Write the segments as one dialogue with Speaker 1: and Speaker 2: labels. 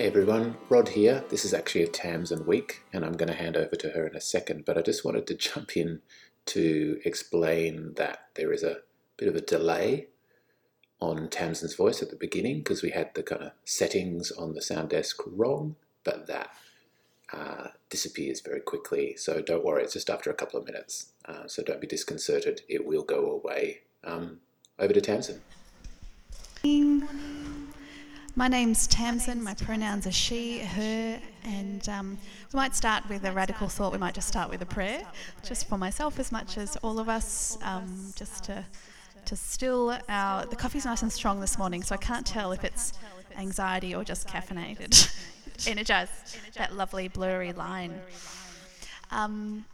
Speaker 1: Hey everyone, Rod here. This is actually a Tamsin week, and I'm going to hand over to her in a second. But I just wanted to jump in to explain that there is a bit of a delay on Tamsin's voice at the beginning because we had the kind of settings on the sound desk wrong, but that uh, disappears very quickly. So don't worry, it's just after a couple of minutes. Uh, so don't be disconcerted, it will go away. Um, over to Tamsin.
Speaker 2: My name's Tamsin, my pronouns are she, her, and um, we might start with a radical thought. We might just start with a prayer, just for myself as much as all of us, um, just to, to still our. The coffee's nice and strong this morning, so I can't tell if it's anxiety or just caffeinated. Energized, that lovely blurry line. Um,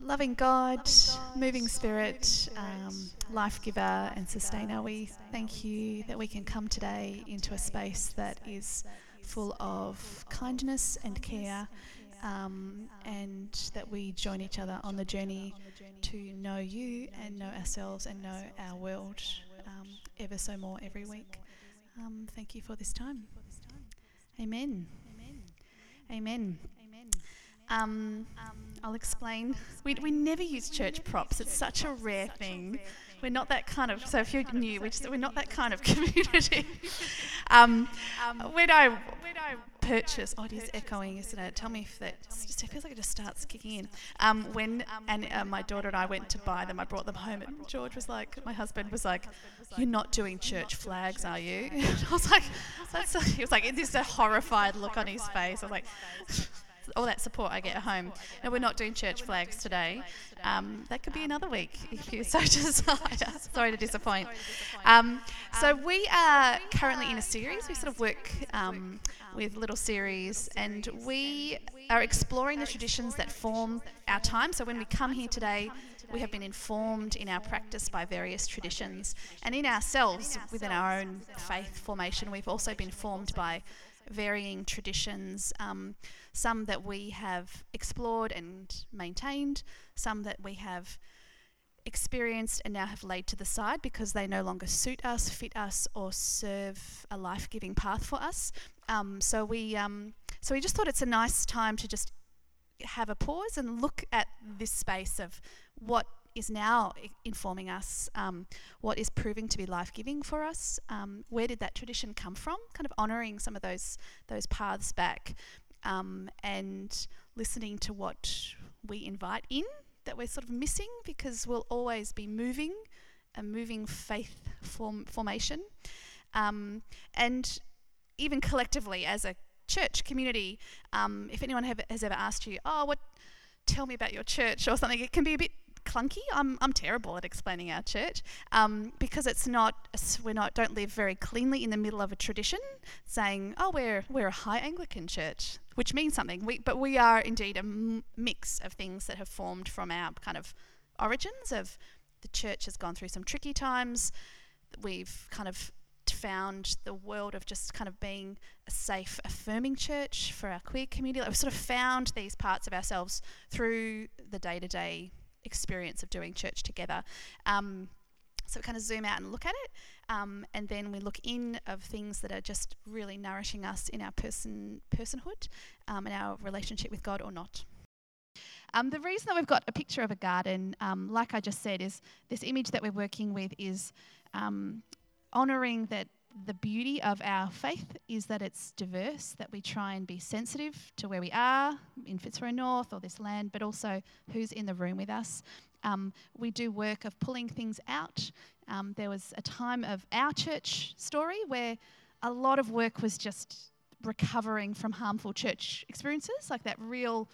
Speaker 2: Loving God, moving spirit, um, life giver and sustainer, we thank you that we can come today into a space that is full of kindness and care, um, and that we join each other on the journey to know you and know ourselves and know our world um, ever so more every week. Um, thank you for this time. Amen. Amen. Amen. Um, I'll explain. We, we never use church props. It's such a rare thing. We're not that kind of. So if you're new, we're, just, we're not that kind of community. um, when I purchase, oh, it is echoing, isn't it? Tell me if that. It feels like it just starts kicking in. Um, when and uh, my daughter and I went to buy them, I brought them home, and George was like, my husband was like, "You're not doing church flags, are you?" And I was like, "That's." He was like, "This a horrified look on his face." I was like all that support I get at home. No, we're not doing church flags today. Um, that could be another week if you so desire. Sorry to disappoint. Um, so we are currently in a series. We sort of work um, with little series, and we are exploring the traditions that form our time. So when we come here today, we have been informed in our practice by various traditions, and in ourselves, within our own faith formation, we've also been formed by varying traditions. Um, some that we have explored and maintained, some that we have experienced and now have laid to the side because they no longer suit us, fit us, or serve a life giving path for us. Um, so, we, um, so we just thought it's a nice time to just have a pause and look at this space of what is now informing us, um, what is proving to be life giving for us. Um, where did that tradition come from? Kind of honouring some of those those paths back um, and listening to what we invite in that we're sort of missing because we'll always be moving, a moving faith form, formation. Um, and even collectively as a church community, um, if anyone have, has ever asked you, oh, what, tell me about your church or something, it can be a bit clunky. I'm, I'm terrible at explaining our church um, because it's not we're not don't live very cleanly in the middle of a tradition, saying oh we're we're a high Anglican church, which means something. We, but we are indeed a m- mix of things that have formed from our kind of origins of the church has gone through some tricky times. We've kind of found the world of just kind of being a safe, affirming church for our queer community. Like we've sort of found these parts of ourselves through the day to day experience of doing church together. Um, so we kind of zoom out and look at it, um, and then we look in of things that are just really nourishing us in our person personhood um, and our relationship with God or not. Um, the reason that we've got a picture of a garden, um, like I just said, is this image that we're working with is um, honouring that the beauty of our faith is that it's diverse, that we try and be sensitive to where we are in Fitzroy North or this land, but also who's in the room with us. Um, we do work of pulling things out. Um, there was a time of our church story where a lot of work was just recovering from harmful church experiences, like that real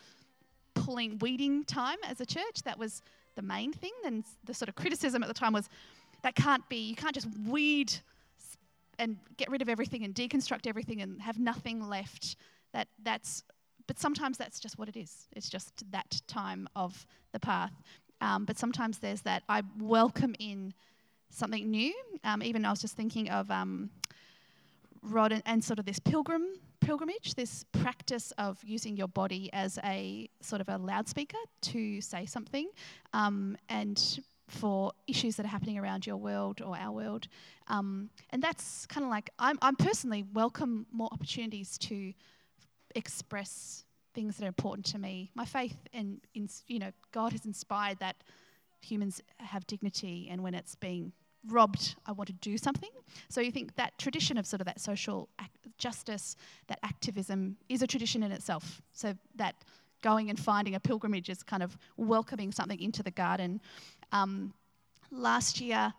Speaker 2: pulling, weeding time as a church. That was the main thing. And the sort of criticism at the time was that can't be, you can't just weed and get rid of everything and deconstruct everything and have nothing left. That that's but sometimes that's just what it is. It's just that time of the path. Um, but sometimes there's that I welcome in something new. Um, even I was just thinking of um, Rod and, and, sort of this pilgrim pilgrimage, this practice of using your body as a sort of a loudspeaker to say something, um, and for issues that are happening around your world or our world. Um, and that's kind of like, I'm, I'm personally welcome more opportunities to express things that are important to me. My faith and, in, you know, God has inspired that humans have dignity and when it's being robbed, I want to do something. So you think that tradition of sort of that social justice, that activism is a tradition in itself. So that going and finding a pilgrimage is kind of welcoming something into the garden. Um, last year,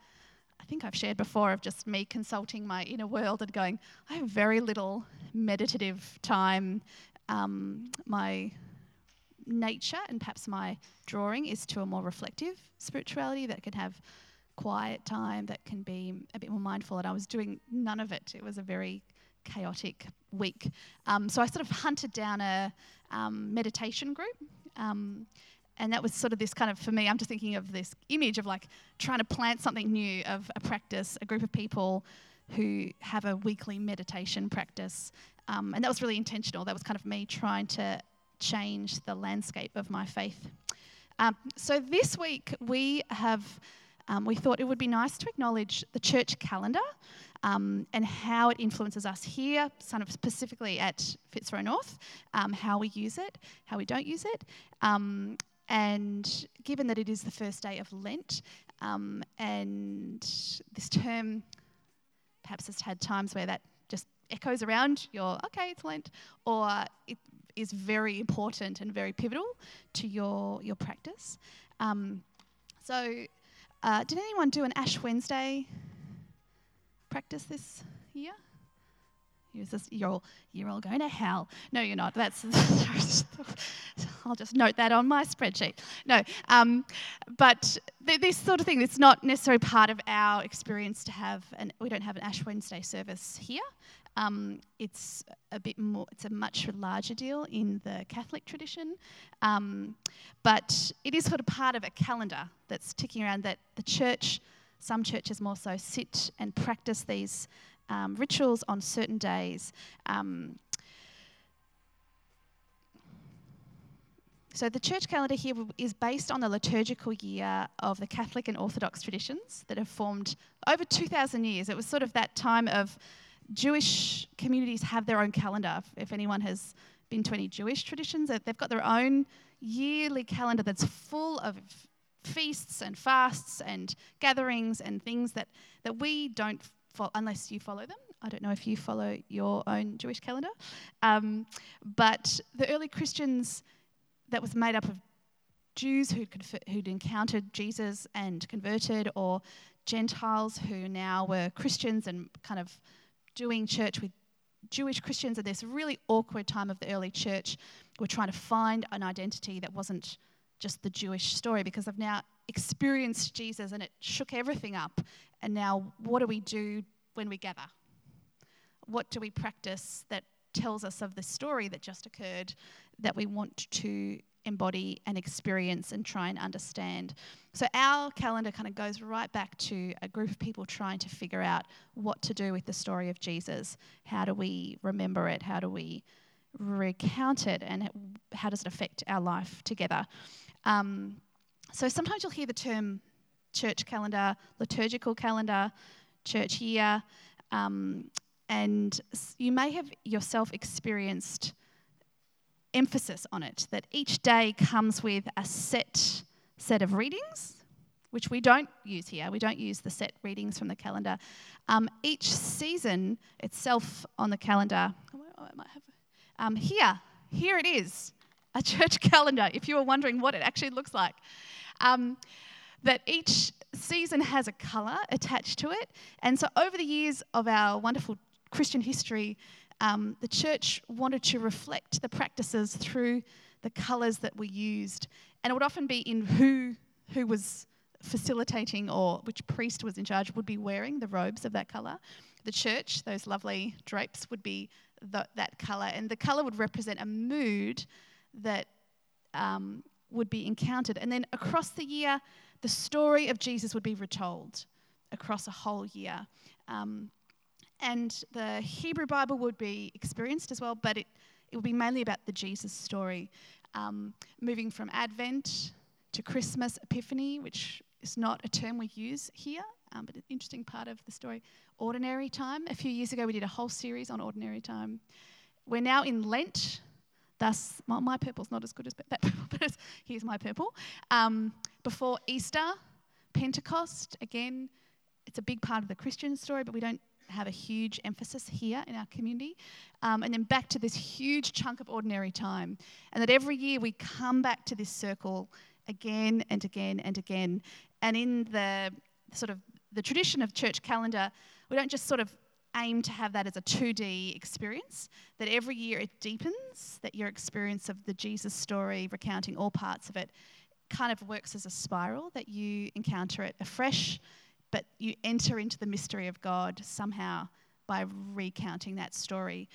Speaker 2: I think I've shared before of just me consulting my inner world and going, I have very little meditative time. Um, my nature and perhaps my drawing is to a more reflective spirituality that can have quiet time, that can be a bit more mindful. And I was doing none of it. It was a very chaotic week. Um, so I sort of hunted down a um, meditation group. Um, and that was sort of this kind of, for me, I'm just thinking of this image of like trying to plant something new of a practice, a group of people who have a weekly meditation practice. Um, and that was really intentional. That was kind of me trying to change the landscape of my faith. Um, so this week we have, um, we thought it would be nice to acknowledge the church calendar um, and how it influences us here, kind of specifically at Fitzroy North, um, how we use it, how we don't use it. And given that it is the first day of Lent, um, and this term perhaps has had times where that just echoes around your, okay, it's Lent, or it is very important and very pivotal to your, your practice. Um, so, uh, did anyone do an Ash Wednesday practice this year? You're all, you're all going to hell. No, you're not. That's I'll just note that on my spreadsheet. No, um, but th- this sort of thing, it's not necessarily part of our experience to have, and we don't have an Ash Wednesday service here. Um, it's a bit more, it's a much larger deal in the Catholic tradition. Um, but it is sort of part of a calendar that's ticking around that the church some churches more so sit and practice these um, rituals on certain days. Um, so the church calendar here is based on the liturgical year of the Catholic and Orthodox traditions that have formed over 2,000 years. It was sort of that time of Jewish communities have their own calendar. If anyone has been to any Jewish traditions, they've got their own yearly calendar that's full of feasts and fasts and gatherings and things that, that we don't follow unless you follow them. I don't know if you follow your own Jewish calendar. Um, but the early Christians, that was made up of Jews who'd, who'd encountered Jesus and converted, or Gentiles who now were Christians and kind of doing church with Jewish Christians at this really awkward time of the early church were trying to find an identity that wasn't just the Jewish story because I've now experienced Jesus and it shook everything up. And now, what do we do when we gather? What do we practice that tells us of the story that just occurred that we want to embody and experience and try and understand? So, our calendar kind of goes right back to a group of people trying to figure out what to do with the story of Jesus. How do we remember it? How do we recount it? And how does it affect our life together? Um, so sometimes you'll hear the term church calendar, liturgical calendar, church year, um, and you may have yourself experienced emphasis on it that each day comes with a set set of readings, which we don't use here. We don't use the set readings from the calendar. Um, each season itself on the calendar, oh, have um, here, here it is a church calendar, if you were wondering what it actually looks like. Um, that each season has a colour attached to it. And so, over the years of our wonderful Christian history, um, the church wanted to reflect the practices through the colours that were used. And it would often be in who, who was facilitating or which priest was in charge would be wearing the robes of that colour. The church, those lovely drapes, would be the, that colour. And the colour would represent a mood that um, would be encountered. And then across the year, the story of Jesus would be retold across a whole year. Um, and the Hebrew Bible would be experienced as well, but it, it would be mainly about the Jesus story, um, moving from Advent to Christmas, Epiphany, which is not a term we use here, um, but an interesting part of the story. Ordinary time. A few years ago, we did a whole series on ordinary time. We're now in Lent. Thus, my purple's not as good as that purple, but here's my purple. Um, before Easter, Pentecost, again, it's a big part of the Christian story, but we don't have a huge emphasis here in our community. Um, and then back to this huge chunk of ordinary time. And that every year we come back to this circle again and again and again. And in the sort of the tradition of church calendar, we don't just sort of aim to have that as a 2D experience, that every year it deepens, that your experience of the Jesus story, recounting all parts of it, kind of works as a spiral, that you encounter it afresh but you enter into the mystery of God somehow by recounting that story.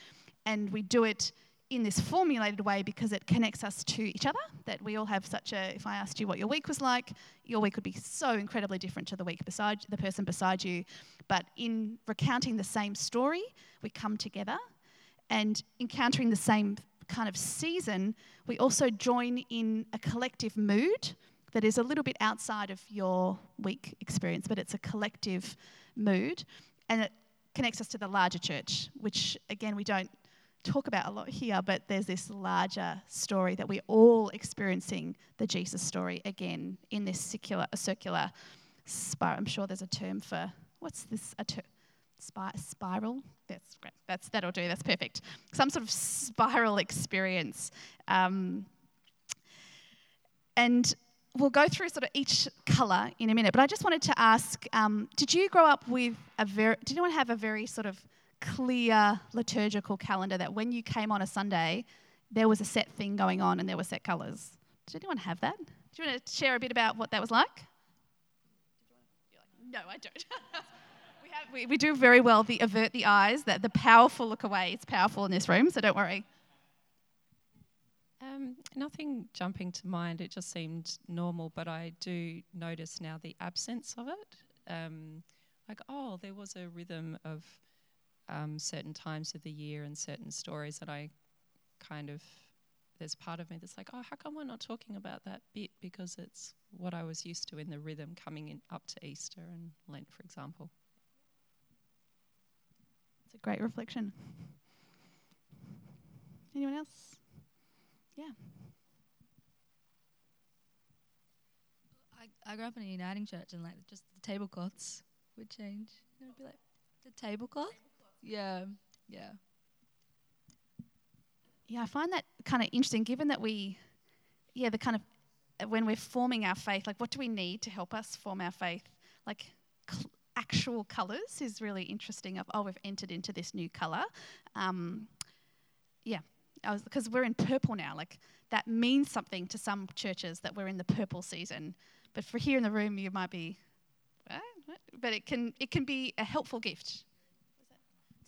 Speaker 2: And we do it in this formulated way because it connects us to each other. That we all have such a, if I asked you what your week was like, your week would be so incredibly different to the week beside the person beside you. But in recounting the same story, we come together and encountering the same kind of season, we also join in a collective mood that is a little bit outside of your week experience, but it's a collective mood. And it connects us to the larger church, which, again, we don't talk about a lot here, but there's this larger story that we're all experiencing the Jesus story again in this circular, circular spiral. I'm sure there's a term for what's this? A ter- Spy- spiral. That's great. That's that'll do. That's perfect. Some sort of spiral experience. Um, and we'll go through sort of each colour in a minute, but I just wanted to ask um, did you grow up with a very, did anyone have a very sort of clear liturgical calendar that when you came on a Sunday, there was a set thing going on and there were set colours? Did anyone have that? Do you want to share a bit about what that was like? No, I don't. we, have, we, we do very well the avert the eyes, that the powerful look away. It's powerful in this room, so don't worry.
Speaker 3: Um, nothing jumping to mind. It just seemed normal, but I do notice now the absence of it. Um, like, oh, there was a rhythm of um, certain times of the year and certain stories that I kind of, there's part of me that's like, oh, how come we're not talking about that bit? Because it's what I was used to in the rhythm coming in up to Easter and Lent, for example.
Speaker 2: It's a great reflection. Anyone else? Yeah.
Speaker 4: I, I grew up in a uniting church and like just the tablecloths would change. It would be like the tablecloth. Yeah, yeah.
Speaker 2: Yeah, I find that kind of interesting given that we, yeah, the kind of, when we're forming our faith, like what do we need to help us form our faith? Like cl- actual colours is really interesting. Of, oh, we've entered into this new colour. Um, yeah, because we're in purple now. Like that means something to some churches that we're in the purple season. But for here in the room, you might be, what? What? but it can it can be a helpful gift.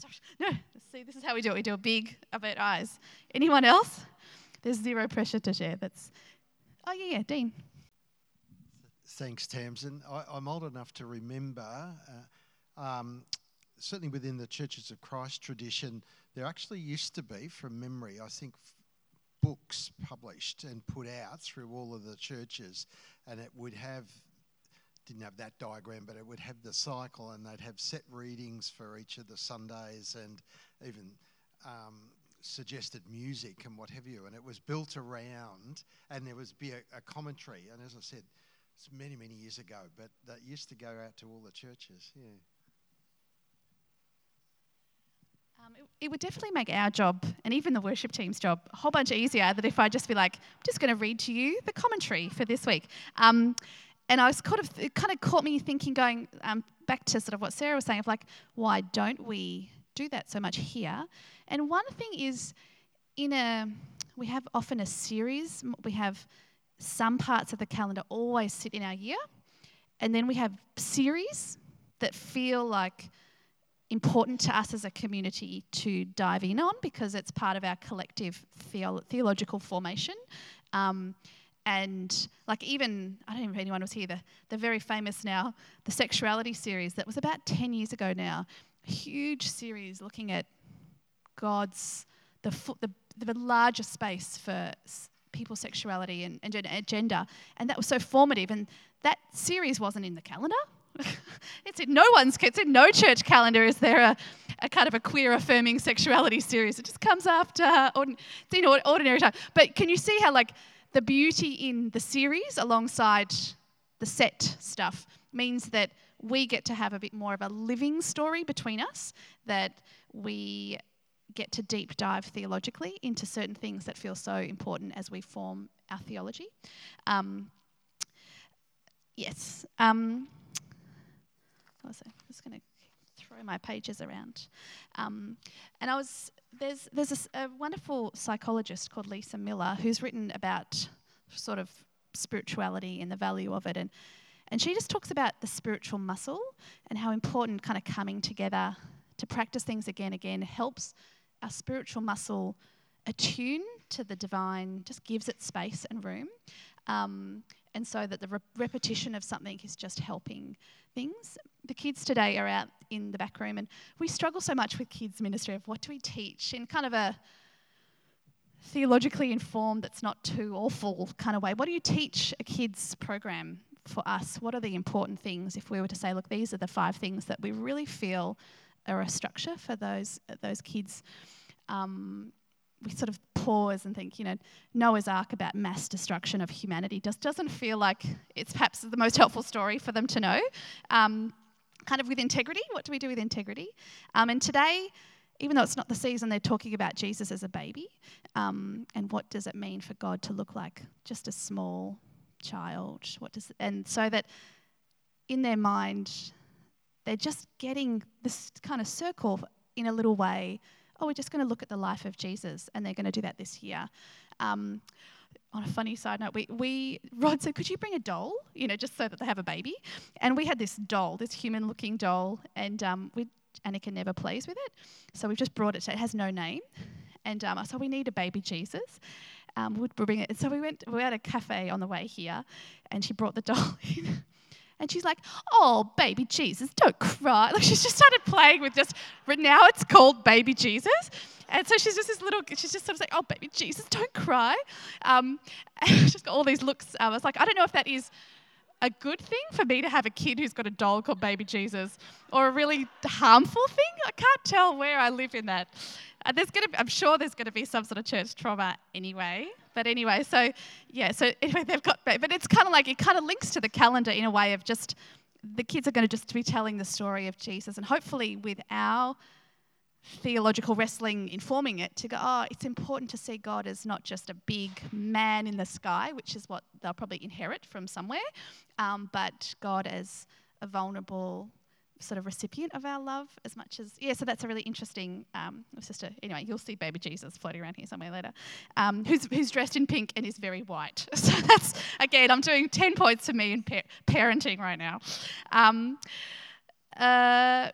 Speaker 2: No, see, this is how we do it. We do a big about eyes. Anyone else? There's zero pressure to share. That's, oh yeah, yeah, Dean.
Speaker 5: Thanks, Tamsin. I, am old enough to remember, uh, um, certainly within the Churches of Christ tradition, there actually used to be, from memory, I think, books published and put out through all of the churches, and it would have didn't have that diagram, but it would have the cycle, and they'd have set readings for each of the Sundays, and even um, suggested music and what have you. And it was built around, and there was be a, a commentary. And as I said, it's many many years ago, but that used to go out to all the churches. Yeah.
Speaker 2: Um, it, it, would definitely make our job and even the worship team's job a whole bunch easier than if I just be like, I'm just going to read to you the commentary for this week. Um, and I was kind of, it kind of caught me thinking, going um, back to sort of what Sarah was saying of like, why don't we do that so much here? And one thing is, in a, we have often a series, we have some parts of the calendar always sit in our year, and then we have series that feel like, important to us as a community to dive in on because it's part of our collective theo- theological formation. Um, and like even I don't know if anyone was here. The, the very famous now the sexuality series that was about ten years ago now, huge series looking at God's the the, the larger space for people's sexuality and, and gender, and that was so formative. And that series wasn't in the calendar. it's in no one's, it's in no church calendar. Is there a, a kind of a queer affirming sexuality series? It just comes after, it's in ordinary time. But can you see how like the beauty in the series alongside the set stuff means that we get to have a bit more of a living story between us, that we get to deep dive theologically into certain things that feel so important as we form our theology. Um, yes. Um, I was just going to throw my pages around. Um, and I was there's there's a, a, wonderful psychologist called Lisa Miller who's written about sort of spirituality and the value of it, and and she just talks about the spiritual muscle and how important kind of coming together to practice things again again helps our spiritual muscle attune to the divine, just gives it space and room. Um, and so that the re- repetition of something is just helping things. The kids today are out in the back room, and we struggle so much with kids' ministry of what do we teach in kind of a theologically informed, that's not too awful kind of way. What do you teach a kids' program for us? What are the important things if we were to say, look, these are the five things that we really feel are a structure for those those kids? Um, we sort of pause and think, you know, Noah's Ark about mass destruction of humanity just doesn't feel like it's perhaps the most helpful story for them to know. Um, kind of with integrity, what do we do with integrity? Um, and today, even though it's not the season, they're talking about Jesus as a baby. Um, and what does it mean for God to look like just a small child? What does and so that in their mind, they're just getting this kind of circle in a little way oh, we're just going to look at the life of Jesus, and they're going to do that this year. Um, on a funny side note, we, we Rod said, "Could you bring a doll? You know, just so that they have a baby." And we had this doll, this human-looking doll, and um, we Annika never plays with it, so we've just brought it. To, it has no name, and um, so we need a baby Jesus. Um, we'd bring it. So we went. We had a cafe on the way here, and she brought the doll in. And she's like, oh, baby Jesus, don't cry. Like she's just started playing with just, now it's called baby Jesus. And so she's just this little, she's just sort of saying, oh, baby Jesus, don't cry. Um, she's got all these looks. Um, I was like, I don't know if that is a good thing for me to have a kid who's got a doll called baby Jesus or a really harmful thing. I can't tell where I live in that. Uh, there's gonna, be, I'm sure there's going to be some sort of church trauma anyway. But anyway, so yeah, so anyway, they've got, but it's kind of like it kind of links to the calendar in a way of just the kids are going to just be telling the story of Jesus, and hopefully with our theological wrestling informing it to go, oh, it's important to see God as not just a big man in the sky, which is what they'll probably inherit from somewhere, um, but God as a vulnerable, sort of recipient of our love as much as yeah so that's a really interesting um, sister anyway you'll see baby jesus floating around here somewhere later um, who's, who's dressed in pink and is very white. So that's again i'm doing 10 points for me in par- parenting right now. Um, uh,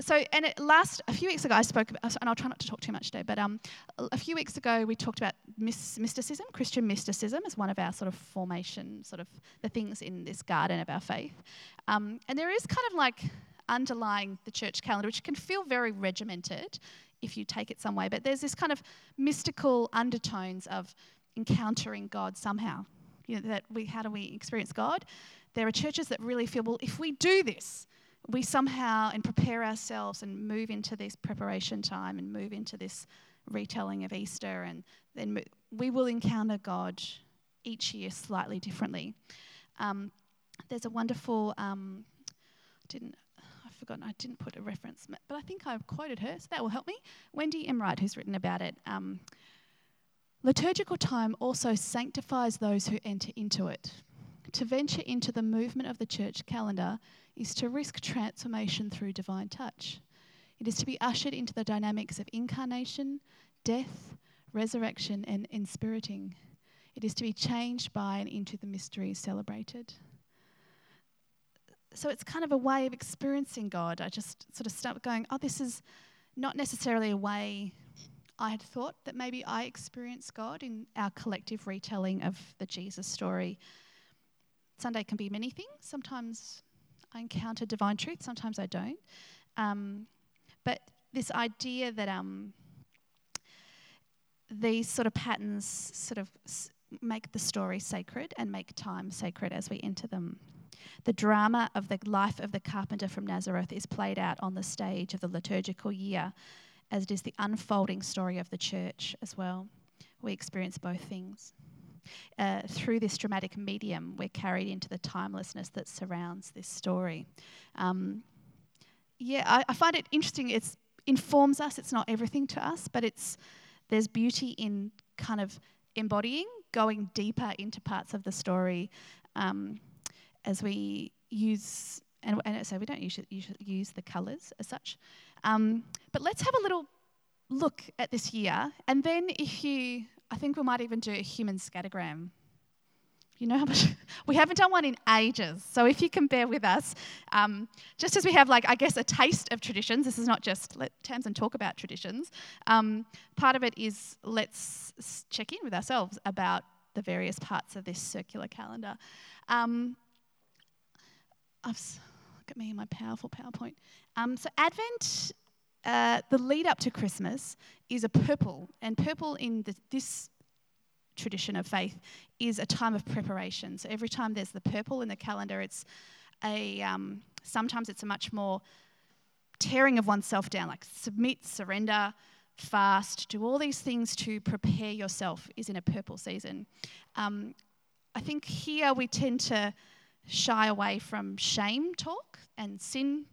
Speaker 2: so and it last a few weeks ago I spoke about, and I'll try not to talk too much today, but um, a few weeks ago we talked about mysticism, Christian mysticism, as one of our sort of formation, sort of the things in this garden of our faith. Um, and there is kind of like underlying the church calendar, which can feel very regimented if you take it some way, but there's this kind of mystical undertones of encountering God somehow. You know, that we how do we experience God? There are churches that really feel well if we do this we somehow and prepare ourselves and move into this preparation time and move into this retelling of Easter, and then we will encounter God each year slightly differently. Um, there's a wonderful, um, didn't I've forgotten, I didn't put a reference, but I think I've quoted her, so that will help me. Wendy Enright, who's written about it. Um, Liturgical time also sanctifies those who enter into it. To venture into the movement of the church calendar is to risk transformation through divine touch. It is to be ushered into the dynamics of incarnation, death, resurrection, and inspiriting. It is to be changed by and into the mysteries celebrated. So it's kind of a way of experiencing God. I just sort of start going, oh, this is not necessarily a way I had thought that maybe I experience God in our collective retelling of the Jesus story. Sunday can be many things. Sometimes I encounter divine truth, sometimes I don't. Um, but this idea that um, these sort of patterns sort of make the story sacred and make time sacred as we enter them. The drama of the life of the carpenter from Nazareth is played out on the stage of the liturgical year, as it is the unfolding story of the church as well. We experience both things. Uh, through this dramatic medium, we're carried into the timelessness that surrounds this story. Um, yeah, I, I find it interesting. It informs us. It's not everything to us, but it's there's beauty in kind of embodying, going deeper into parts of the story um, as we use. And, and so we don't usually, usually use the colours as such. Um, but let's have a little look at this year. And then if you, I think we might even do a human scattergram. You know how much we haven't done one in ages. So if you can bear with us, um, just as we have like I guess a taste of traditions. This is not just let Tamsin talk about traditions. Um, part of it is let's check in with ourselves about the various parts of this circular calendar. Um, I've look at me and my powerful PowerPoint. Um, so Advent, uh, the lead up to Christmas is a purple, and purple in the, this tradition of faith is a time of preparation. So every time there's the purple in the calendar, it's a um, sometimes it's a much more tearing of oneself down, like submit, surrender, fast, do all these things to prepare yourself. Is in a purple season. Um, I think here we tend to shy away from shame talk and sin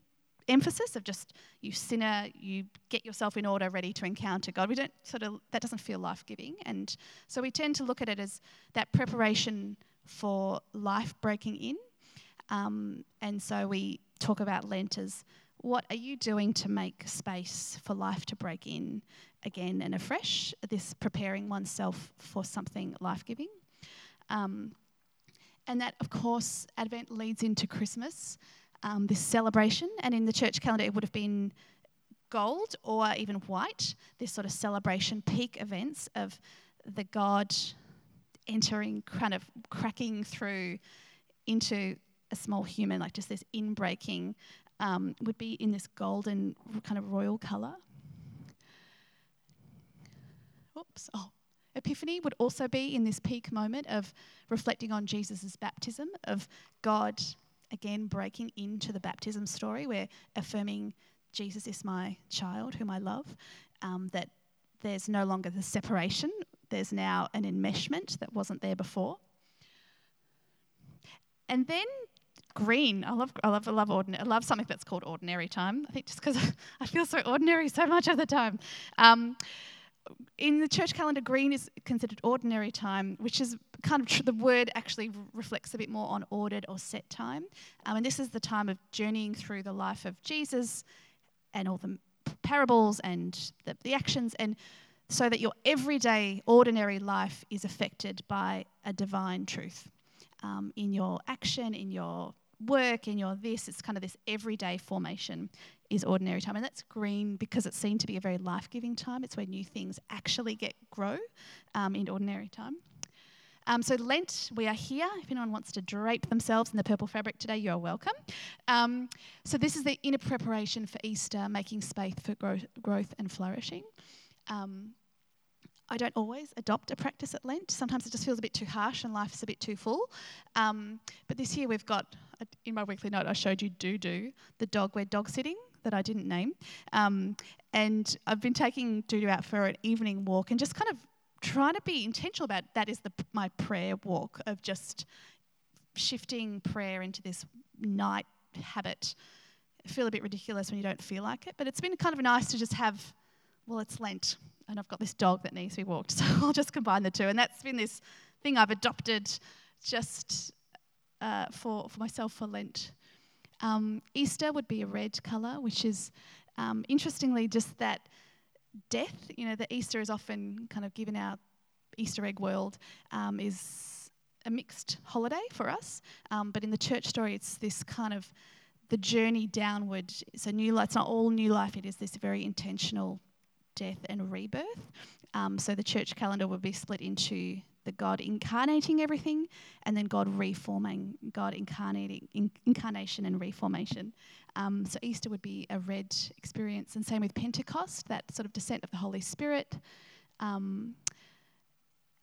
Speaker 2: emphasis of just you sinner, you get yourself in order, ready to encounter God. We don't sort of that doesn't feel life giving, and so we tend to look at it as that preparation for life breaking in. Um, and so we talk about Lent as what are you doing to make space for life to break in again and afresh? This preparing oneself for something life giving. Um, and that, of course, Advent leads into Christmas, um, this celebration. And in the church calendar, it would have been gold or even white, this sort of celebration peak events of the God entering, kind of cracking through into a small human, like just this inbreaking, um, would be in this golden kind of royal colour. Oops. Oh, Epiphany would also be in this peak moment of reflecting on Jesus' baptism, of God again breaking into the baptism story, where affirming Jesus is my child, whom I love, um, that there's no longer the separation, there's now an enmeshment that wasn't there before. And then green. I love, I love, I love. I love something that's called ordinary time. I think just because I feel so ordinary so much of the time. Um, in the church calendar, green is considered ordinary time, which is kind of tr- the word actually reflects a bit more on ordered or set time. Um, and this is the time of journeying through the life of Jesus and all the parables and the, the actions, and so that your everyday, ordinary life is affected by a divine truth um, in your action, in your work, in your this. It's kind of this everyday formation is ordinary time. And that's green because it's seen to be a very life giving time. It's where new things actually get grow um, in ordinary time. Um, so, Lent, we are here. If anyone wants to drape themselves in the purple fabric today, you're welcome. Um, so, this is the inner preparation for Easter, making space for growth, growth and flourishing. Um, I don't always adopt a practice at Lent. Sometimes it just feels a bit too harsh and life's a bit too full. Um, but this year we've got, uh, in my weekly note, I showed you Doo Doo, the dog we're dog sitting that I didn't name. Um, and I've been taking Dudu out for an evening walk and just kind of trying to be intentional about that is the, my prayer walk of just shifting prayer into this night habit. I feel a bit ridiculous when you don't feel like it, but it's been kind of nice to just have, well, it's Lent and I've got this dog that needs to be walked, so I'll just combine the two. And that's been this thing I've adopted just uh, for, for myself for Lent. Um, Easter would be a red colour, which is um, interestingly just that death. You know, the Easter is often kind of given our Easter egg world um, is a mixed holiday for us, um, but in the church story, it's this kind of the journey downward. So new life. It's not all new life. It is this very intentional death and rebirth. Um, so the church calendar would be split into the God incarnating everything, and then God reforming, God incarnating, in, incarnation and reformation. Um, so Easter would be a red experience, and same with Pentecost, that sort of descent of the Holy Spirit. Um,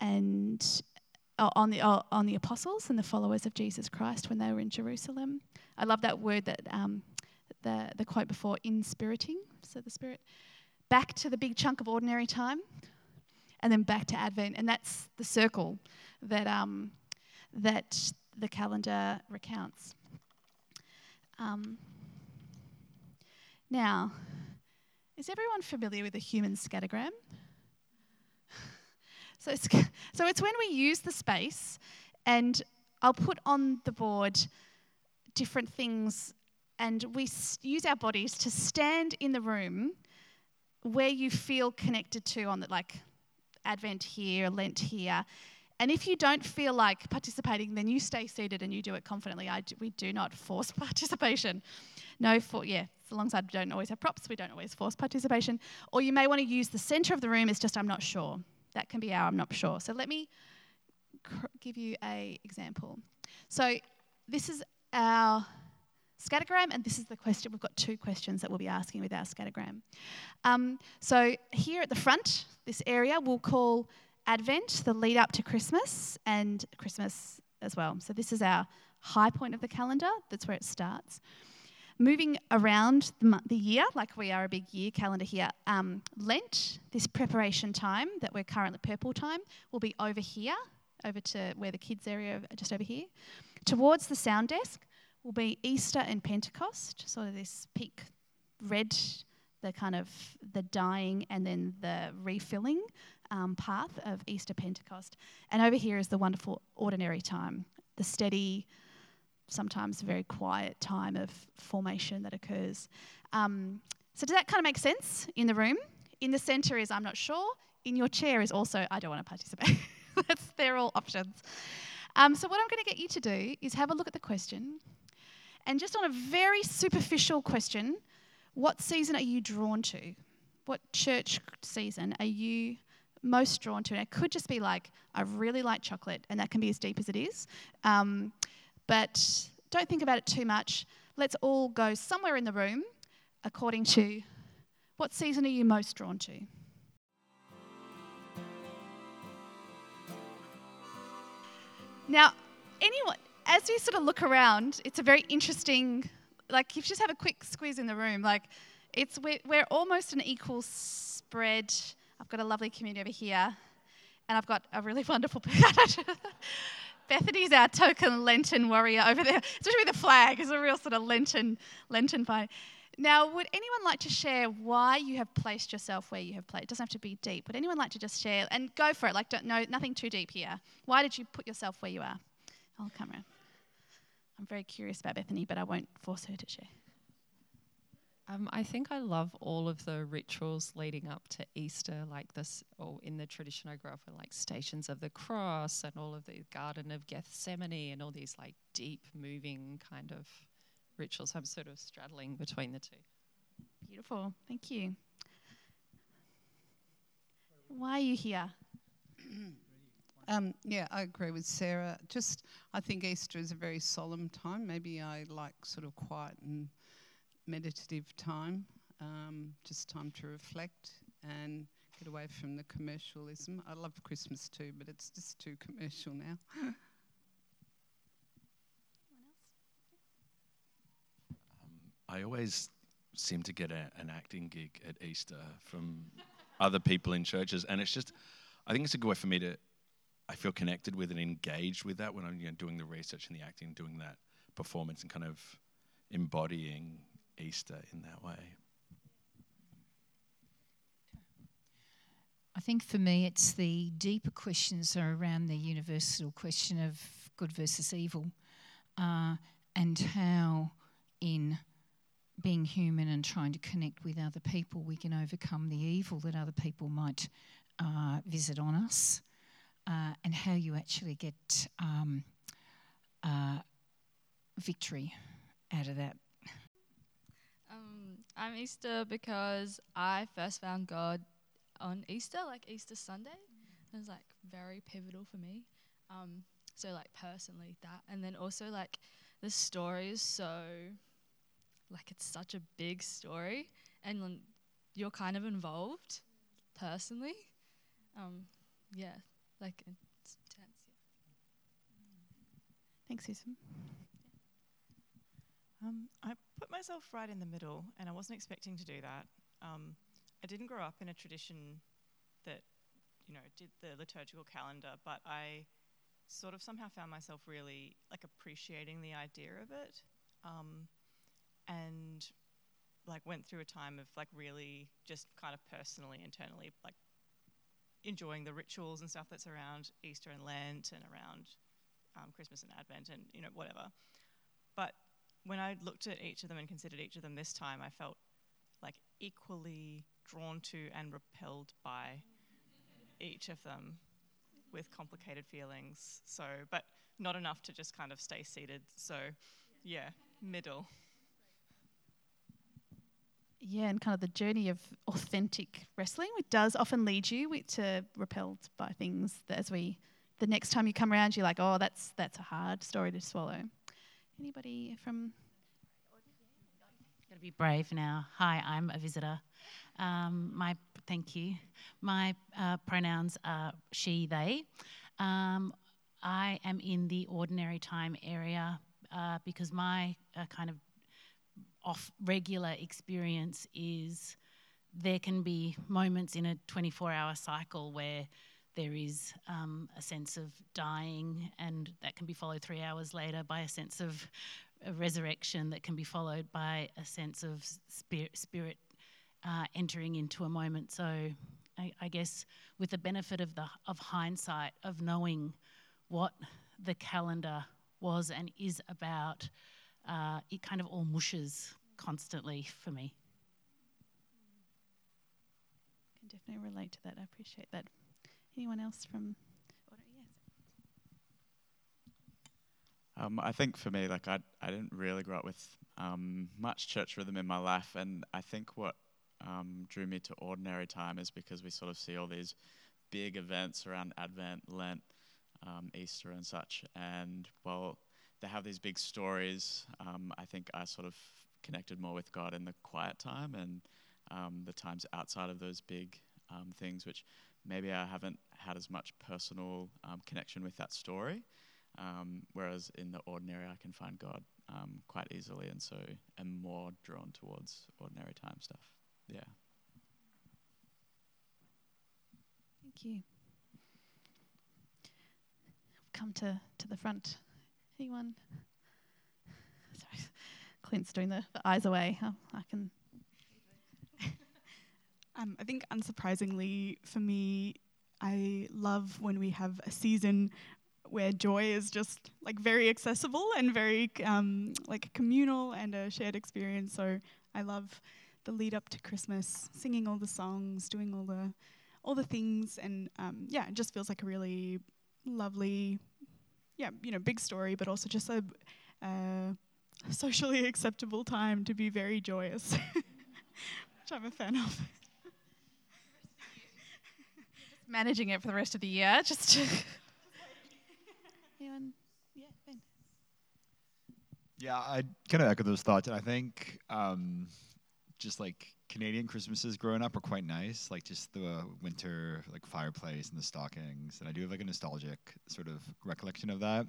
Speaker 2: and uh, on the uh, on the apostles and the followers of Jesus Christ when they were in Jerusalem. I love that word that um, the the quote before inspiriting. So the spirit back to the big chunk of ordinary time, and then back to Advent, and that's the circle that um, that the calendar recounts. Um, now, is everyone familiar with the human scattergram? so, it's, so it's when we use the space, and I'll put on the board different things, and we use our bodies to stand in the room where you feel connected to on the like Advent here, Lent here, and if you don't feel like participating, then you stay seated and you do it confidently. Do, we do not force participation. No, for yeah, alongside we don't always have props, we don't always force participation. Or you may want to use the center of the room. It's just I'm not sure. That can be our I'm not sure. So let me give you a example. So this is our scattergram, and this is the question. We've got two questions that we'll be asking with our scattergram. Um, so here at the front, this area we'll call Advent, the lead up to Christmas, and Christmas as well. So, this is our high point of the calendar, that's where it starts. Moving around the, year, like we are a big year calendar here, um, Lent, this preparation time that we're currently purple time, will be over here, over to where the kids area, are just over here. Towards the sound desk will be Easter and Pentecost, sort of this peak red, the kind of the dying and then the refilling um, path of Easter Pentecost. And over here is the wonderful ordinary time, the steady, sometimes very quiet time of formation that occurs. Um, so, does that kind of make sense in the room? In the centre is I'm not sure. In your chair is also I don't want to participate. That's, they're all options. Um, so, what I'm going to get you to do is have a look at the question. And just on a very superficial question, what season are you drawn to? What church season are you most drawn to. And it could just be like, I really like chocolate, and that can be as deep as it is. Um, but don't think about it too much. Let's all go somewhere in the room according to what season are you most drawn to? Now, anyone, as you sort of look around, it's a very interesting, like, if you just have a quick squeeze in the room, like, it's, we're, we're almost an equal spread I've got a lovely community over here, and I've got a really wonderful. Bethany's our token Lenten warrior over there, especially the flag. It's a real sort of Lenten Lenten vibe. Now, would anyone like to share why you have placed yourself where you have placed? It doesn't have to be deep. Would anyone like to just share and go for it? Like, don't, no, nothing too deep here. Why did you put yourself where you are? I'll come around. I'm very curious about Bethany, but I won't force her to share.
Speaker 3: Um, I think I love all of the rituals leading up to Easter, like this, or in the tradition I grew up with, like Stations of the Cross and all of the Garden of Gethsemane and all these like deep, moving kind of rituals. I'm sort of straddling between the two.
Speaker 2: Beautiful. Thank you. Why are you here?
Speaker 6: Um, yeah, I agree with Sarah. Just, I think Easter is a very solemn time. Maybe I like sort of quiet and meditative time, um, just time to reflect and get away from the commercialism. I love Christmas too, but it's just too commercial now. um,
Speaker 7: I always seem to get a, an acting gig at Easter from other people in churches, and it's just, I think it's a good way for me to, I feel connected with and engaged with that when I'm you know, doing the research and the acting, doing that performance, and kind of embodying Easter in that way?
Speaker 8: I think for me, it's the deeper questions are around the universal question of good versus evil, uh, and how, in being human and trying to connect with other people, we can overcome the evil that other people might uh, visit on us, uh, and how you actually get um, uh, victory out of that
Speaker 4: I'm Easter because I first found God on Easter, like Easter Sunday. It was like very pivotal for me. Um, so like personally that, and then also like the story is so like it's such a big story, and you're kind of involved personally. Um, yeah, like it's intense.
Speaker 2: Thanks, Susan.
Speaker 9: Um, I put myself right in the middle, and I wasn't expecting to do that. Um, I didn't grow up in a tradition that, you know, did the liturgical calendar, but I sort of somehow found myself really like appreciating the idea of it, um, and like went through a time of like really just kind of personally, internally, like enjoying the rituals and stuff that's around Easter and Lent and around um, Christmas and Advent and you know whatever. But when I looked at each of them and considered each of them this time, I felt like equally drawn to and repelled by each of them with complicated feelings. So, but not enough to just kind of stay seated. So, yeah, middle.
Speaker 2: Yeah, and kind of the journey of authentic wrestling, which does often lead you to repelled by things that as we, the next time you come around, you're like, oh, that's that's a hard story to swallow. Anybody from?
Speaker 10: Got to be brave now. Hi, I'm a visitor. Um, my thank you. My uh, pronouns are she, they. Um, I am in the ordinary time area uh, because my uh, kind of off regular experience is there can be moments in a 24 hour cycle where there is um, a sense of dying, and that can be followed three hours later by a sense of a resurrection that can be followed by a sense of spirit, spirit uh, entering into a moment. So, I, I, guess with the benefit of the of hindsight of knowing what the calendar was and is about, uh, it kind of all mushes constantly for me.
Speaker 2: I can definitely relate to that. I appreciate that. Anyone else from?
Speaker 11: Um, I think for me, like I, I didn't really grow up with um, much church rhythm in my life, and I think what um, drew me to ordinary time is because we sort of see all these big events around Advent, Lent, um, Easter, and such, and well, they have these big stories. Um, I think I sort of connected more with God in the quiet time and um, the times outside of those big things, which maybe I haven't had as much personal um, connection with that story. Um, whereas in the ordinary, I can find God um, quite easily, and so am more drawn towards ordinary time stuff. Yeah.
Speaker 2: Thank you. Come to, to the front. Anyone? Sorry, Clint's doing the, the eyes away. I can
Speaker 12: um, I think unsurprisingly for me, I love when we have a season where joy is just like very accessible and very um, like communal and a shared experience. So I love the lead up to Christmas, singing all the songs, doing all the all the things, and um, yeah, it just feels like a really lovely, yeah, you know, big story, but also just a uh, socially acceptable time to be very joyous, which I'm a fan of
Speaker 2: managing it for the rest of the year. Just to Anyone? Yeah, Ben.
Speaker 13: Yeah, I kind of echo those thoughts, and I think um, just like Canadian Christmases growing up were quite nice, like just the winter like fireplace and the stockings, and I do have like a nostalgic sort of recollection of that.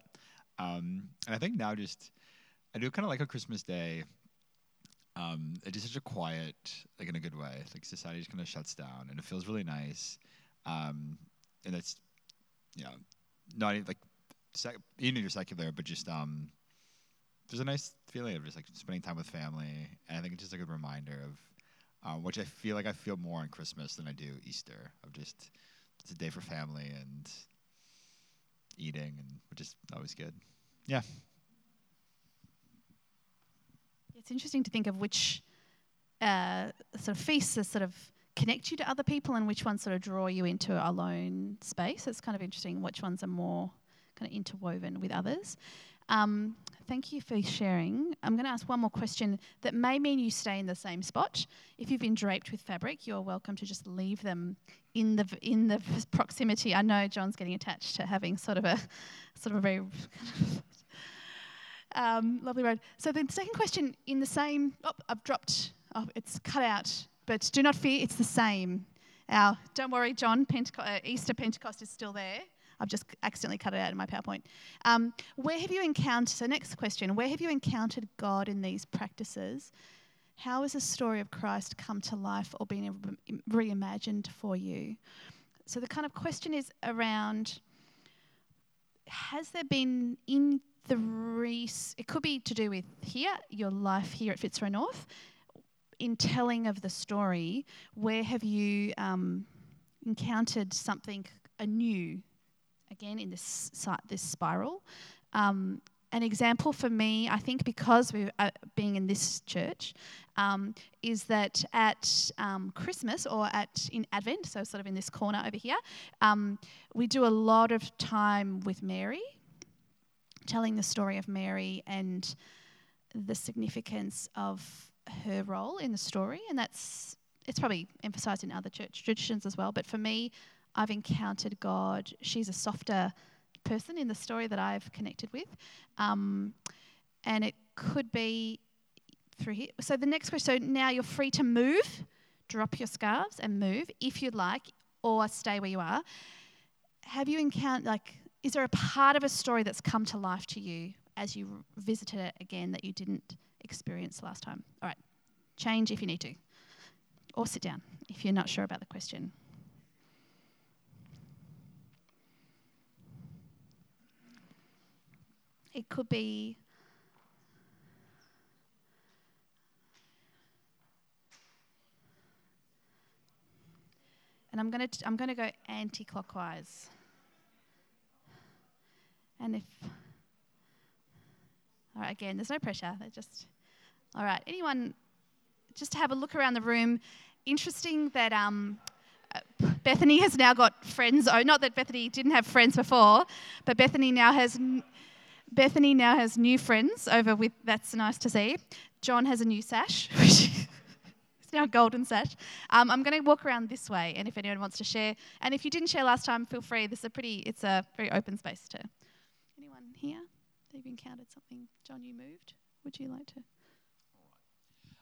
Speaker 13: Um, and I think now just I do kind of like a Christmas day. Um, it is such a quiet, like in a good way. Like society just kind of shuts down, and it feels really nice. Um, and it's, you know, not like, sec- even if you're secular, but just, um, there's a nice feeling of just like spending time with family. And I think it's just like a good reminder of, uh, which I feel like I feel more on Christmas than I do Easter, of just, it's a day for family and eating, and which is always good. Yeah.
Speaker 2: It's interesting to think of which uh, sort of feasts sort of connect you to other people and which ones sort of draw you into a lone space. It's kind of interesting which ones are more kind of interwoven with others. Um, thank you for sharing. I'm going to ask one more question that may mean you stay in the same spot. If you've been draped with fabric, you're welcome to just leave them in the in the proximity. I know John's getting attached to having sort of a sort of a very um, lovely road. So the second question in the same. Oh, I've dropped. Oh, it's cut out. But do not fear, it's the same. Our, don't worry, John, uh, Easter Pentecost is still there. I've just accidentally cut it out in my PowerPoint. Um, where have you encountered, so next question, where have you encountered God in these practices? How has the story of Christ come to life or been reimagined for you? So the kind of question is around has there been in the res- it could be to do with here, your life here at Fitzroy North, in telling of the story, where have you um, encountered something anew again in this this spiral? Um, an example for me, I think, because we're uh, being in this church, um, is that at um, Christmas or at in Advent, so sort of in this corner over here, um, we do a lot of time with Mary, telling the story of Mary and the significance of her role in the story, and that's it's probably emphasized in other church traditions as well. But for me, I've encountered God. She's a softer person in the story that I've connected with, um, and it could be through here. So the next question. So now you're free to move, drop your scarves and move if you'd like, or stay where you are. Have you encountered like? Is there a part of a story that's come to life to you as you visited it again that you didn't experience last time? All right, change if you need to, or sit down if you're not sure about the question. It could be and I'm going to I'm going to go anti-clockwise. And if all right, again, there's no pressure. They're just all right. Anyone, just to have a look around the room. Interesting that um, Bethany has now got friends. Oh, not that Bethany didn't have friends before, but Bethany now has Bethany now has new friends over with. That's nice to see. John has a new sash. which it's now a golden sash. Um, I'm going to walk around this way, and if anyone wants to share, and if you didn't share last time, feel free. This is a pretty. It's a very open space to. Anyone here? They've encountered something. John, you moved. Would you like to?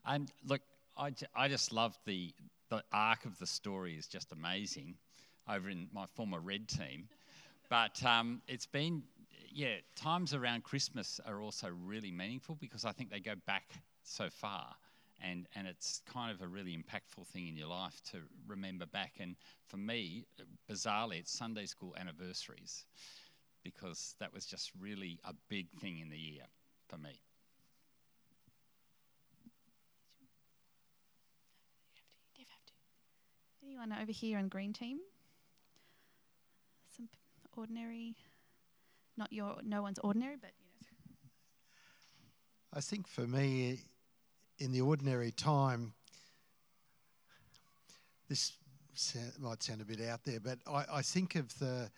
Speaker 14: And look, I, I just love the the arc of the story is just amazing over in my former red team. But um, it's been yeah, times around Christmas are also really meaningful because I think they go back so far. And, and it's kind of a really impactful thing in your life to remember back. And for me, bizarrely, it's Sunday school anniversaries because that was just really a big thing in the year for me.
Speaker 2: Anyone over here on green team? Some ordinary not your no one's ordinary, but you know.
Speaker 5: I think for me, in the ordinary time, this might sound a bit out there, but I, I think of the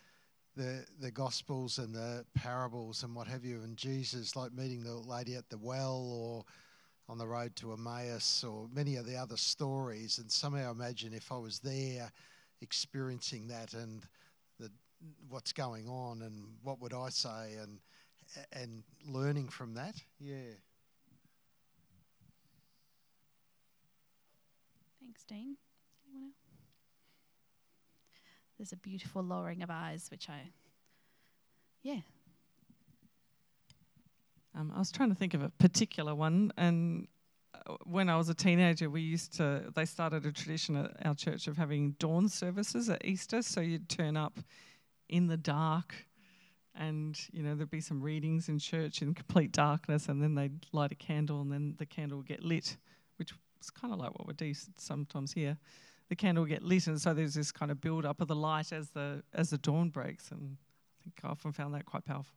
Speaker 5: the the gospels and the parables and what have you, and Jesus like meeting the lady at the well or on the road to Emmaus or many of the other stories, and somehow imagine if I was there experiencing that and what's going on and what would I say and and learning from that. Yeah.
Speaker 2: Thanks, Dean. Anyone else? There's a beautiful lowering of eyes, which I, yeah.
Speaker 15: Um, I was trying to think of a particular one, and uh, when I was a teenager, we used to. They started a tradition at our church of having dawn services at Easter. So you'd turn up in the dark and you know there'd be some readings in church in complete darkness and then they'd light a candle and then the candle would get lit which is kind of like what we do sometimes here. The candle would get lit and so there's this kind of build up of the light as the as the dawn breaks and i think i often found that quite powerful.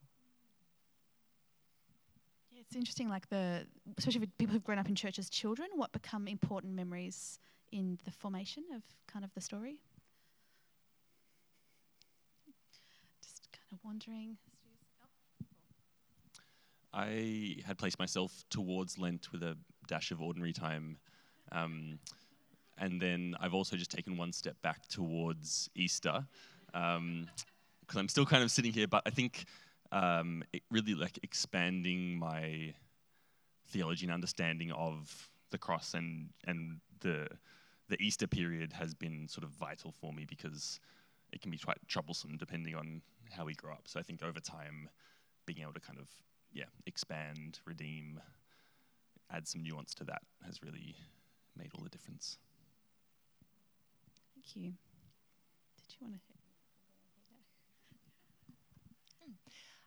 Speaker 2: Yeah it's interesting like the especially for people who've grown up in church as children what become important memories in the formation of kind of the story kind of wandering.
Speaker 16: I had placed myself towards Lent with a dash of ordinary time. Um, and then I've also just taken one step back towards Easter because um, I'm still kind of sitting here, but I think um, it really like expanding my theology and understanding of the cross and and the the Easter period has been sort of vital for me because it can be quite troublesome depending on how we grow up. So I think over time, being able to kind of yeah expand, redeem, add some nuance to that has really made all the difference.
Speaker 2: Thank you. Did you want to?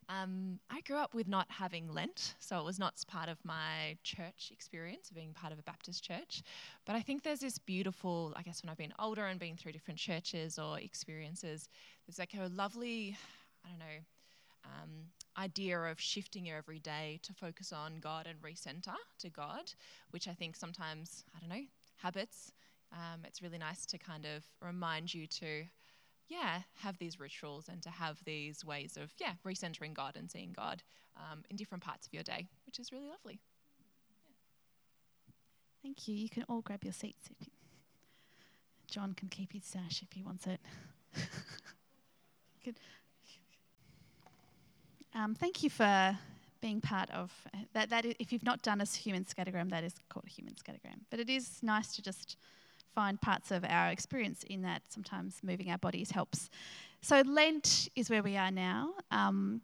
Speaker 17: Um, I grew up with not having Lent, so it was not part of my church experience of being part of a Baptist church. But I think there's this beautiful, I guess, when I've been older and been through different churches or experiences, there's like a lovely, I don't know, um, idea of shifting your every day to focus on God and recenter to God, which I think sometimes, I don't know, habits. Um, it's really nice to kind of remind you to yeah, have these rituals and to have these ways of, yeah, recentering God and seeing God um, in different parts of your day, which is really lovely.
Speaker 2: Thank you. You can all grab your seats. If you John can keep his sash if he wants it. um, thank you for being part of that. That if you've not done a human scattergram, that is called a human scattergram. But it is nice to just find parts of our experience in that. Sometimes moving our bodies helps. So Lent is where we are now, um,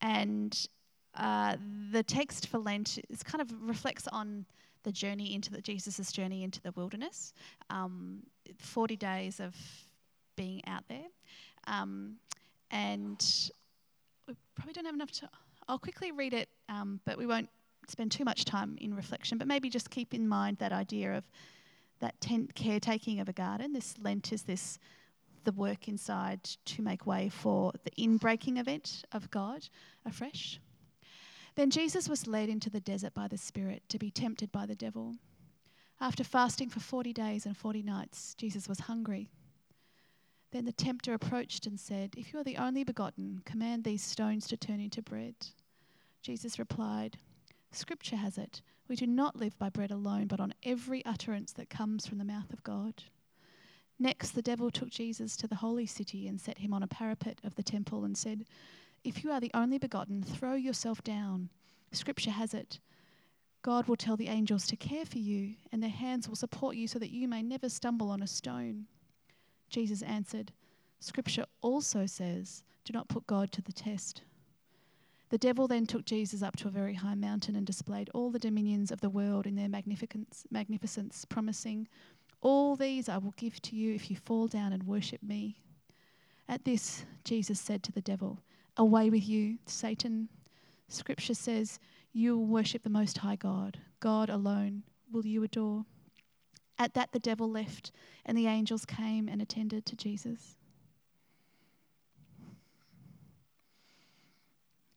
Speaker 2: and uh, the text for Lent is kind of reflects on the journey into the Jesus' journey into the wilderness. Um, Forty days of being out there, um, and we probably don't have enough time. I'll quickly read it, um, but we won't spend too much time in reflection. But maybe just keep in mind that idea of that tent caretaking of a garden. This Lent is this the work inside to make way for the inbreaking event of God afresh. Then Jesus was led into the desert by the Spirit to be tempted by the devil. After fasting for 40 days and 40 nights, Jesus was hungry. Then the tempter approached and said, If you are the only begotten, command these stones to turn into bread. Jesus replied, Scripture has it we do not live by bread alone, but on every utterance that comes from the mouth of God. Next, the devil took Jesus to the holy city and set him on a parapet of the temple and said, If you are the only begotten, throw yourself down. Scripture has it. God will tell the angels to care for you, and their hands will support you so that you may never stumble on a stone. Jesus answered, Scripture also says, Do not put God to the test. The devil then took Jesus up to a very high mountain and displayed all the dominions of the world in their magnificence, magnificence, promising, All these I will give to you if you fall down and worship me. At this, Jesus said to the devil, Away with you, Satan. Scripture says, You will worship the Most High God. God alone will you adore. At that, the devil left, and the angels came and attended to Jesus.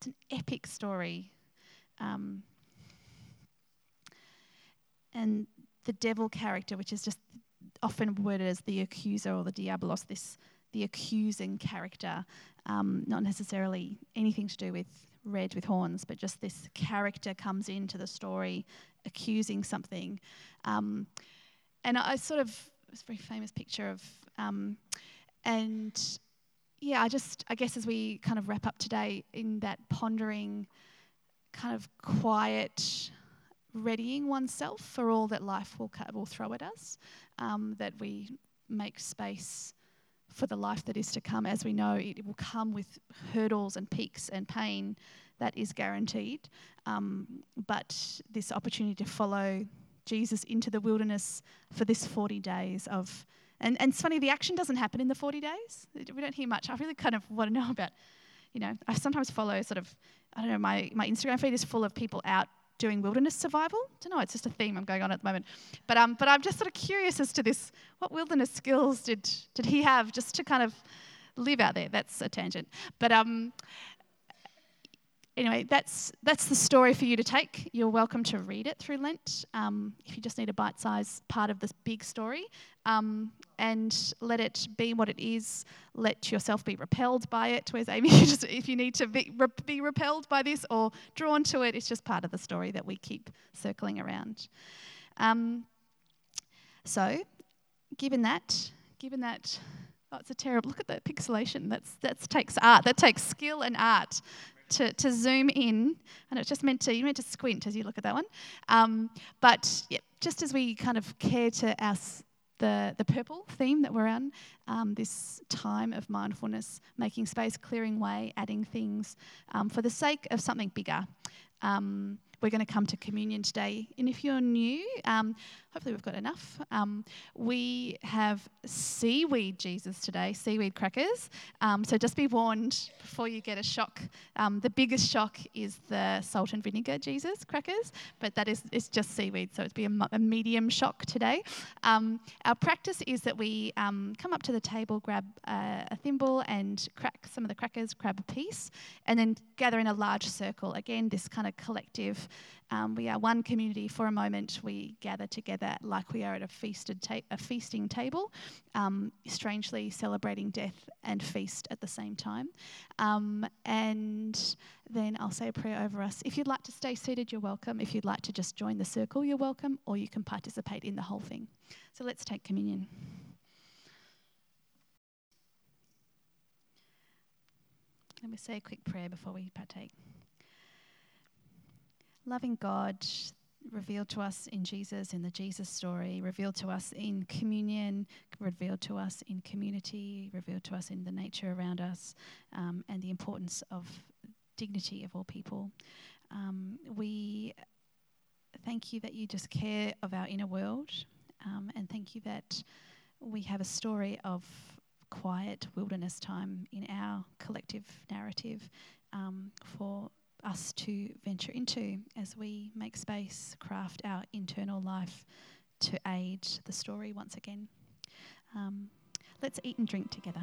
Speaker 2: It's an epic story. Um, and the devil character, which is just often worded as the accuser or the diabolos, this the accusing character, um, not necessarily anything to do with red with horns, but just this character comes into the story accusing something. Um, and I sort of, it's a very famous picture of, um, and yeah, I just, I guess as we kind of wrap up today in that pondering, kind of quiet, readying oneself for all that life will, will throw at us, um, that we make space for the life that is to come. As we know, it will come with hurdles and peaks and pain that is guaranteed. Um, but this opportunity to follow Jesus into the wilderness for this 40 days of and, and it's funny, the action doesn't happen in the 40 days. We don't hear much. I really kind of want to know about, you know, I sometimes follow sort of, I don't know, my, my Instagram feed is full of people out doing wilderness survival. I don't know, it's just a theme I'm going on at the moment. But, um, but I'm just sort of curious as to this, what wilderness skills did, did he have just to kind of live out there? That's a tangent. But um, anyway, that's that's the story for you to take. You're welcome to read it through Lent um, if you just need a bite-sized part of this big story, um, and let it be what it is. Let yourself be repelled by it. Where's Amy? just, if you need to be, be repelled by this or drawn to it, it's just part of the story that we keep circling around. Um, so, given that, given that. Oh, it's a terrible. Look at that pixelation. That's that takes art. That takes skill and art to, to zoom in. and it's just meant to, you meant to squint as you look at that one. Um, but yeah, just as we kind of care to our, the, the purple theme that we're on, um, this time of mindfulness, making space, clearing way, adding things um, for the sake of something bigger. Um, we're going to come to communion today. And if you're new, um, hopefully we've got enough. Um, we have seaweed Jesus today, seaweed crackers. Um, so just be warned before you get a shock. Um, the biggest shock is the salt and vinegar Jesus crackers, but that is it's just seaweed, so it'd be a, a medium shock today. Um, our practice is that we um, come up to the table, grab uh, a thimble, and crack some of the crackers, grab a piece, and then gather in a large circle. Again, this kind of collective um, we are one community for a moment. We gather together like we are at a feasted ta- a feasting table, um, strangely celebrating death and feast at the same time. Um, and then I'll say a prayer over us. If you'd like to stay seated, you're welcome. If you'd like to just join the circle, you're welcome, or you can participate in the whole thing. So let's take communion. Let me say a quick prayer before we partake loving God revealed to us in Jesus, in the Jesus story, revealed to us in communion, revealed to us in community, revealed to us in the nature around us, um, and the importance of dignity of all people. Um, we thank you that you just care of our inner world, um, and thank you that we have a story of quiet wilderness time in our collective narrative um, for us to venture into as we make space, craft our internal life to aid the story once again. Um, let's eat and drink together.